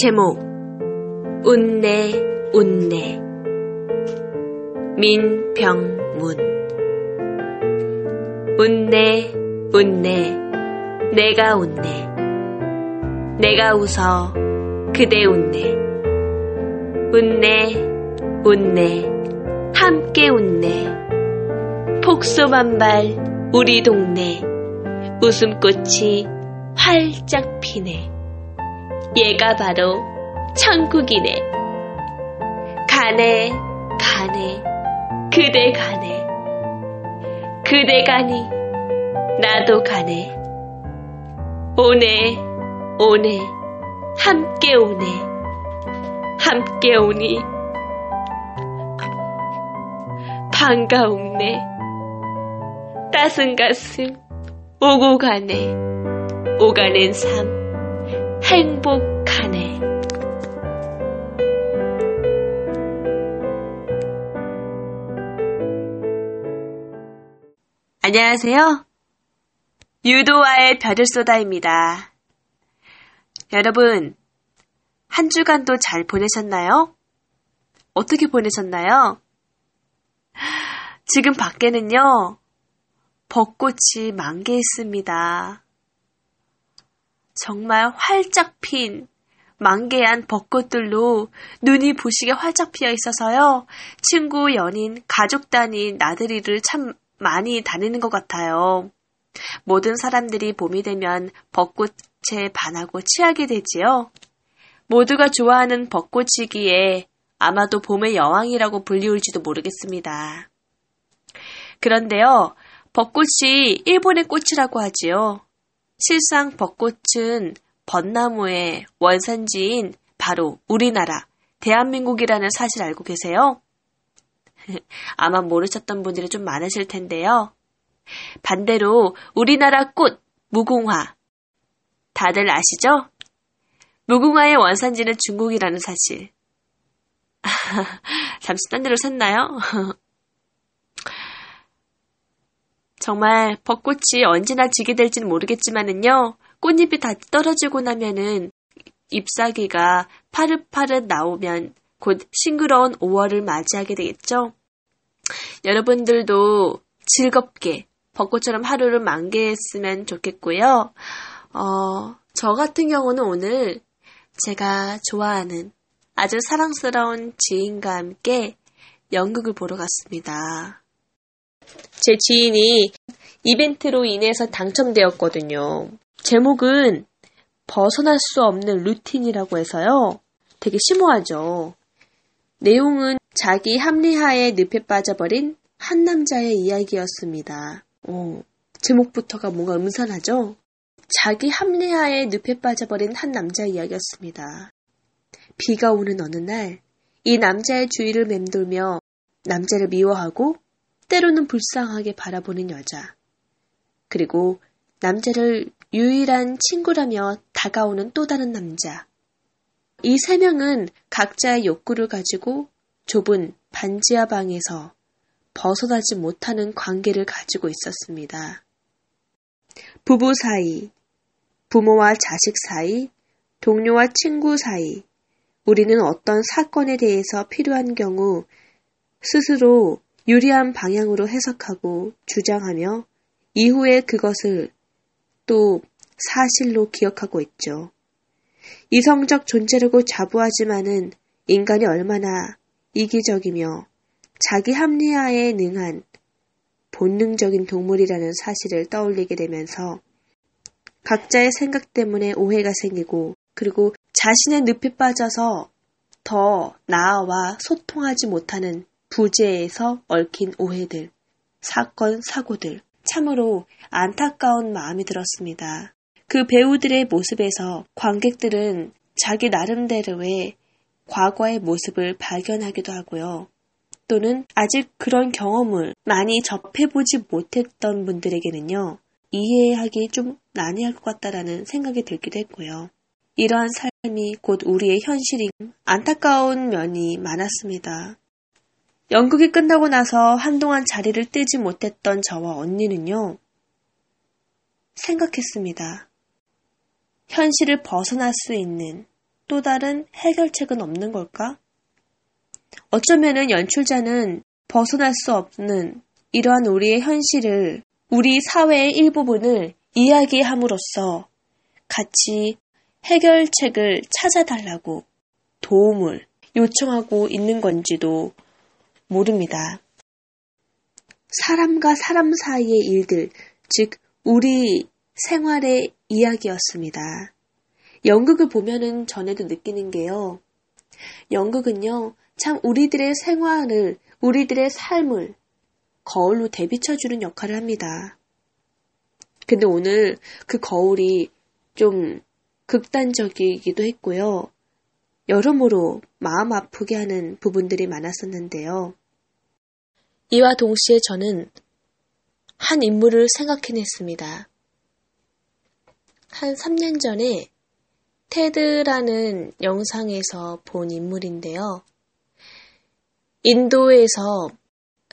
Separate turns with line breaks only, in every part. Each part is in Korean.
제목 웃네 웃네 민병문. 웃네 웃네 내가 웃네 내가 웃어 그대 웃네 웃네 웃네 함께 웃네 폭소만발 우리 동네. 웃음꽃이 활짝 피네 얘가 바로 천국이네. 가네 가네 그대 가네. 그대 가니 나도 가네. 오네 오네 함께 오네. 함께 오니 반가움네. 따스한 가슴 오고 가네. 오가는 삶 행복 하네. 안녕하세요. 유도와의 별을 쏟아입니다. 여러분, 한 주간도 잘 보내셨나요? 어떻게 보내셨나요? 지금 밖에는요, 벚꽃이 만개했습니다. 정말 활짝 핀 만개한 벚꽃들로 눈이 부시게 활짝 피어 있어서요. 친구, 연인, 가족 단위 나들이를 참 많이 다니는 것 같아요. 모든 사람들이 봄이 되면 벚꽃에 반하고 취하게 되지요. 모두가 좋아하는 벚꽃이기에 아마도 봄의 여왕이라고 불리울지도 모르겠습니다. 그런데요, 벚꽃이 일본의 꽃이라고 하지요. 실상 벚꽃은 벚나무의 원산지인 바로 우리나라, 대한민국이라는 사실 알고 계세요? 아마 모르셨던 분들이 좀 많으실 텐데요. 반대로 우리나라 꽃, 무궁화. 다들 아시죠? 무궁화의 원산지는 중국이라는 사실. 잠시 딴 데로 샜나요? 정말 벚꽃이 언제나 지게 될지는 모르겠지만은요, 꽃잎이 다 떨어지고 나면은 잎사귀가 파릇파릇 나오면 곧 싱그러운 5월을 맞이하게 되겠죠? 여러분들도 즐겁게 벚꽃처럼 하루를 만개했으면 좋겠고요. 어, 저 같은 경우는 오늘 제가 좋아하는 아주 사랑스러운 지인과 함께 연극을 보러 갔습니다. 제 지인이 이벤트로 인해서 당첨되었거든요. 제목은 벗어날 수 없는 루틴이라고 해서요. 되게 심오하죠. 내용은 자기 합리화에 늪에 빠져버린 한 남자의 이야기였습니다. 오, 제목부터가 뭔가 음산하죠? 자기 합리화에 늪에 빠져버린 한 남자의 이야기였습니다. 비가 오는 어느 날, 이 남자의 주위를 맴돌며 남자를 미워하고 때로는 불쌍하게 바라보는 여자. 그리고 남자를 유일한 친구라며 다가오는 또 다른 남자. 이 세 명은 각자의 욕구를 가지고 좁은 반지하 방에서 벗어나지 못하는 관계를 가지고 있었습니다. 부부 사이, 부모와 자식 사이, 동료와 친구 사이, 우리는 어떤 사건에 대해서 필요한 경우 스스로 유리한 방향으로 해석하고 주장하며 이후에 그것을 또 사실로 기억하고 있죠. 이성적 존재라고 자부하지만은 인간이 얼마나 이기적이며 자기 합리화에 능한 본능적인 동물이라는 사실을 떠올리게 되면서 각자의 생각 때문에 오해가 생기고 그리고 자신의 늪에 빠져서 더 나아와 소통하지 못하는 부재에서 얽힌 오해들, 사건, 사고들, 참으로 안타까운 마음이 들었습니다. 그 배우들의 모습에서 관객들은 자기 나름대로의 과거의 모습을 발견하기도 하고요. 또는 아직 그런 경험을 많이 접해보지 못했던 분들에게는요, 이해하기 좀 난해할 것 같다라는 생각이 들기도 했고요. 이러한 삶이 곧 우리의 현실인 안타까운 면이 많았습니다. 연극이 끝나고 나서 한동안 자리를 뜨지 못했던 저와 언니는요, 생각했습니다. 현실을 벗어날 수 있는 또 다른 해결책은 없는 걸까? 어쩌면은 연출자는 벗어날 수 없는 이러한 우리의 현실을 우리 사회의 일부분을 이야기함으로써 같이 해결책을 찾아달라고 도움을 요청하고 있는 건지도 모릅니다. 사람과 사람 사이의 일들, 즉, 우리 생활의 이야기였습니다. 연극을 보면은 전에도 느끼는 게요. 연극은요, 참 우리들의 생활을, 우리들의 삶을 거울로 대비쳐주는 역할을 합니다. 근데 오늘 그 거울이 좀 극단적이기도 했고요. 여러모로 마음 아프게 하는 부분들이 많았었는데요. 이와 동시에 저는 한 인물을 생각해냈습니다. 한 3년 전에 테드라는 영상에서 본 인물인데요. 인도에서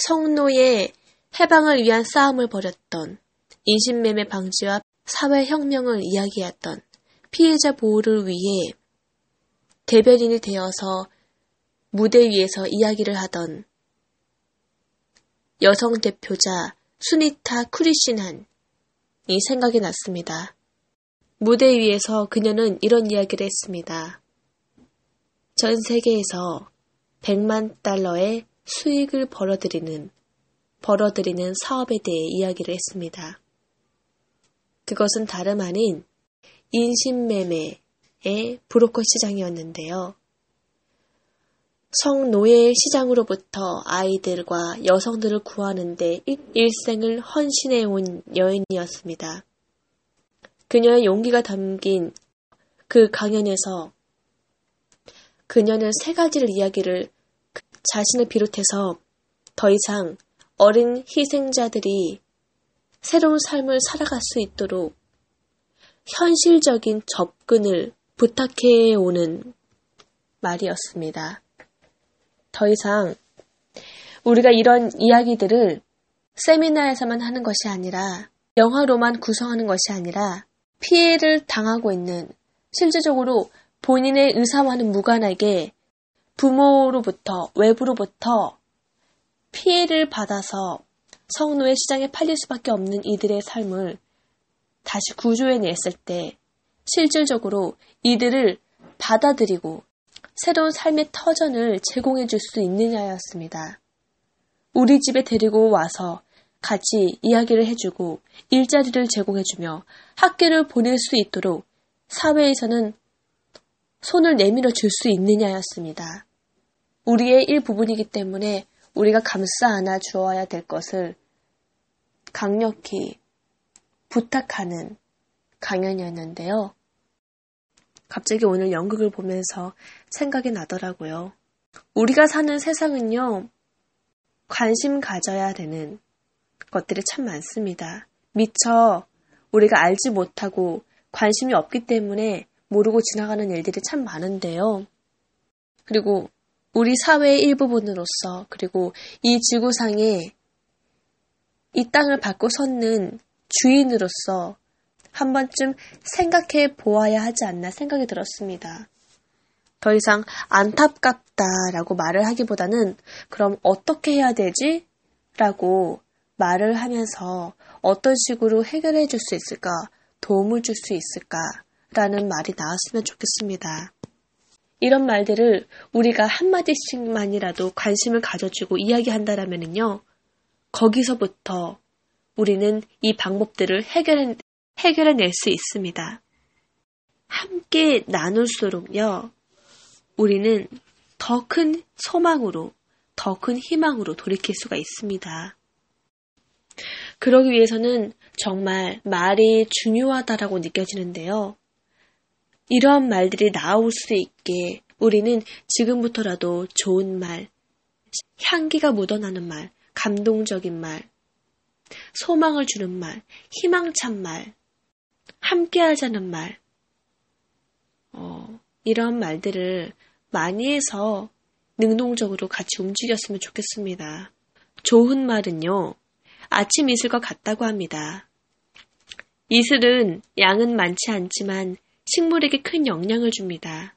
성노예 해방을 위한 싸움을 벌였던 인신매매 방지와 사회혁명을 이야기했던 피해자 보호를 위해 대변인이 되어서 무대 위에서 이야기를 하던 여성 대표자 수니타 쿠리시난 이 생각이 났습니다. 무대 위에서 그녀는 이런 이야기를 했습니다. 전 세계에서 100만 달러의 수익을 벌어들이는, 벌어들이는 사업에 대해 이야기를 했습니다. 그것은 다름 아닌 인신매매의 브로커 시장이었는데요. 성노예 시장으로부터 아이들과 여성들을 구하는데 일생을 헌신해 온 여인이었습니다. 그녀의 용기가 담긴 그 강연에서 그녀는 세 가지를 이야기를 자신을 비롯해서 더 이상 어린 희생자들이 새로운 삶을 살아갈 수 있도록 현실적인 접근을 부탁해 오는 말이었습니다. 더 이상 우리가 이런 이야기들을 세미나에서만 하는 것이 아니라 영화로만 구성하는 것이 아니라 피해를 당하고 있는 실질적으로 본인의 의사와는 무관하게 부모로부터 외부로부터 피해를 받아서 성노예 시장에 팔릴 수밖에 없는 이들의 삶을 다시 구조해냈을 때 실질적으로 이들을 받아들이고 새로운 삶의 터전을 제공해 줄 수 있느냐였습니다. 우리 집에 데리고 와서 같이 이야기를 해주고 일자리를 제공해주며 학교를 보낼 수 있도록 사회에서는 손을 내밀어 줄 수 있느냐였습니다. 우리의 일부분이기 때문에 우리가 감싸 안아 주어야 될 것을 강력히 부탁하는 강연이었는데요. 갑자기 오늘 연극을 보면서 생각이 나더라고요. 우리가 사는 세상은요, 관심 가져야 되는 것들이 참 많습니다. 미처 우리가 알지 못하고 관심이 없기 때문에 모르고 지나가는 일들이 참 많은데요. 그리고 우리 사회의 일부분으로서 그리고 이 지구상에 이 땅을 밟고 섰는 주인으로서 한 번쯤 생각해 보아야 하지 않나 생각이 들었습니다. 더 이상 안타깝다라고 말을 하기보다는 그럼 어떻게 해야 되지? 라고 말을 하면서 어떤 식으로 해결해 줄 수 있을까? 도움을 줄 수 있을까? 라는 말이 나왔으면 좋겠습니다. 이런 말들을 우리가 한마디씩만이라도 관심을 가져주고 이야기한다라면요. 거기서부터 우리는 이 방법들을 해결해, 해결해낼 수 있습니다. 함께 나눌수록요, 우리는 더 큰 소망으로, 더 큰 희망으로 돌이킬 수가 있습니다. 그러기 위해서는 정말 말이 중요하다라고 느껴지는데요. 이러한 말들이 나올 수 있게 우리는 지금부터라도 좋은 말, 향기가 묻어나는 말, 감동적인 말, 소망을 주는 말, 희망찬 말, 함께 하자는 말, 어, 이런 말들을 많이 해서 능동적으로 같이 움직였으면 좋겠습니다. 좋은 말은요, 아침 이슬과 같다고 합니다. 이슬은 양은 많지 않지만 식물에게 큰 영향을 줍니다.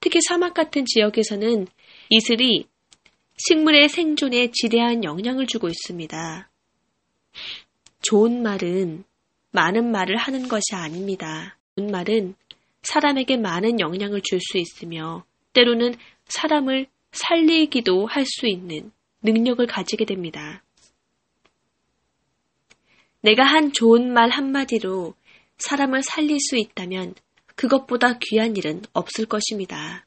특히 사막 같은 지역에서는 이슬이 식물의 생존에 지대한 영향을 주고 있습니다. 좋은 말은 많은 말을 하는 것이 아닙니다. 좋은 말은 사람에게 많은 영향을 줄 수 있으며 때로는 사람을 살리기도 할 수 있는 능력을 가지게 됩니다. 내가 한 좋은 말 한마디로 사람을 살릴 수 있다면 그것보다 귀한 일은 없을 것입니다.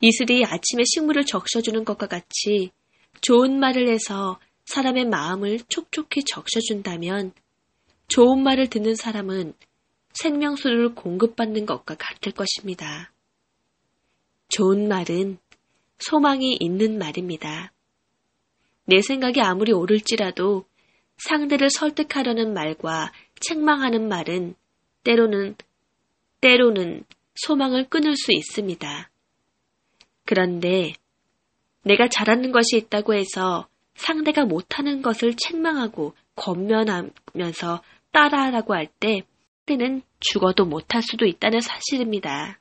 이슬이 아침에 식물을 적셔주는 것과 같이 좋은 말을 해서 사람의 마음을 촉촉히 적셔준다면 좋은 말을 듣는 사람은 생명수를 공급받는 것과 같을 것입니다. 좋은 말은 소망이 있는 말입니다. 내 생각이 아무리 옳을지라도 상대를 설득하려는 말과 책망하는 말은 때로는, 때로는 소망을 끊을 수 있습니다. 그런데 내가 잘하는 것이 있다고 해서 상대가 못하는 것을 책망하고 권면하면서 따라하라고 할 때, 때는 죽어도 못할 수도 있다는 사실입니다.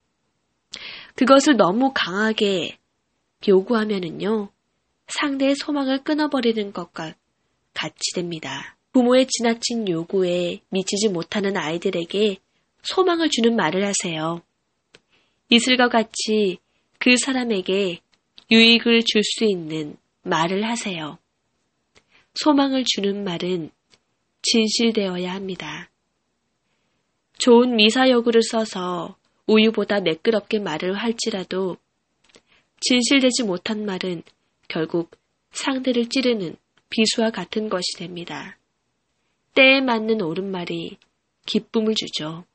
그것을 너무 강하게 요구하면은요, 상대의 소망을 끊어버리는 것과 같이 됩니다. 부모의 지나친 요구에 미치지 못하는 아이들에게 소망을 주는 말을 하세요. 이슬과 같이 그 사람에게 유익을 줄 수 있는 말을 하세요. 소망을 주는 말은 진실되어야 합니다. 좋은 미사여구를 써서 우유보다 매끄럽게 말을 할지라도 진실되지 못한 말은 결국 상대를 찌르는 비수와 같은 것이 됩니다. 때에 맞는 옳은 말이 기쁨을 주죠.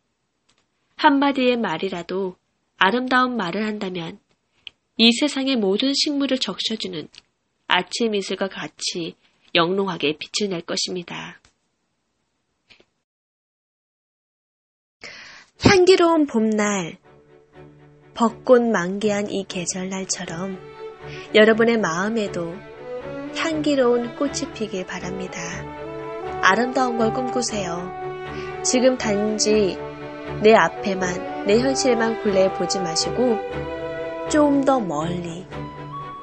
한마디의 말이라도 아름다운 말을 한다면 이 세상의 모든 식물을 적셔주는 아침 이슬과 같이 영롱하게 빛을 낼 것입니다. 향기로운 봄날, 벚꽃 만개한 이 계절날처럼 여러분의 마음에도 향기로운 꽃이 피길 바랍니다. 아름다운 걸 꿈꾸세요. 지금 단지 내 앞에만, 내 현실만 굴레 보지 마시고 좀 더 멀리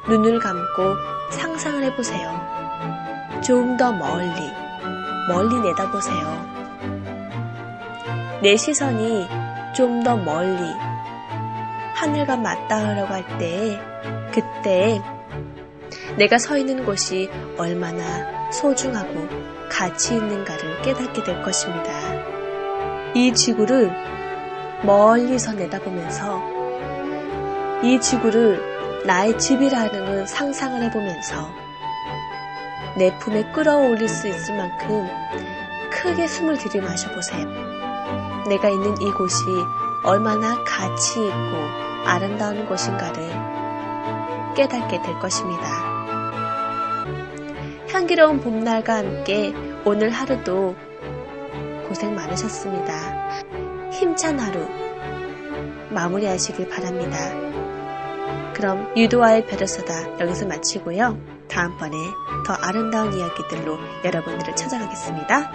눈을 감고 상상을 해보세요. 좀 더 멀리, 멀리 내다보세요. 내 시선이 좀 더 멀리 하늘과 맞닿으려고 할 때, 그때 내가 서 있는 곳이 얼마나 소중하고 가치 있는가를 깨닫게 될 것입니다. 이 지구를 멀리서 내다보면서 이 지구를 나의 집이라는 상상을 해보면서 내 품에 끌어올릴 수 있을 만큼 크게 숨을 들이마셔보세요. 내가 있는 이곳이 얼마나 가치 있고 아름다운 곳인가를 깨닫게 될 것입니다. 향기로운 봄날과 함께 오늘 하루도 고생 많으셨습니다. 힘찬 하루 마무리하시길 바랍니다. 그럼 유도와의 별에서다 여기서 마치고요. 다음번에 더 아름다운 이야기들로 여러분들을 찾아가겠습니다.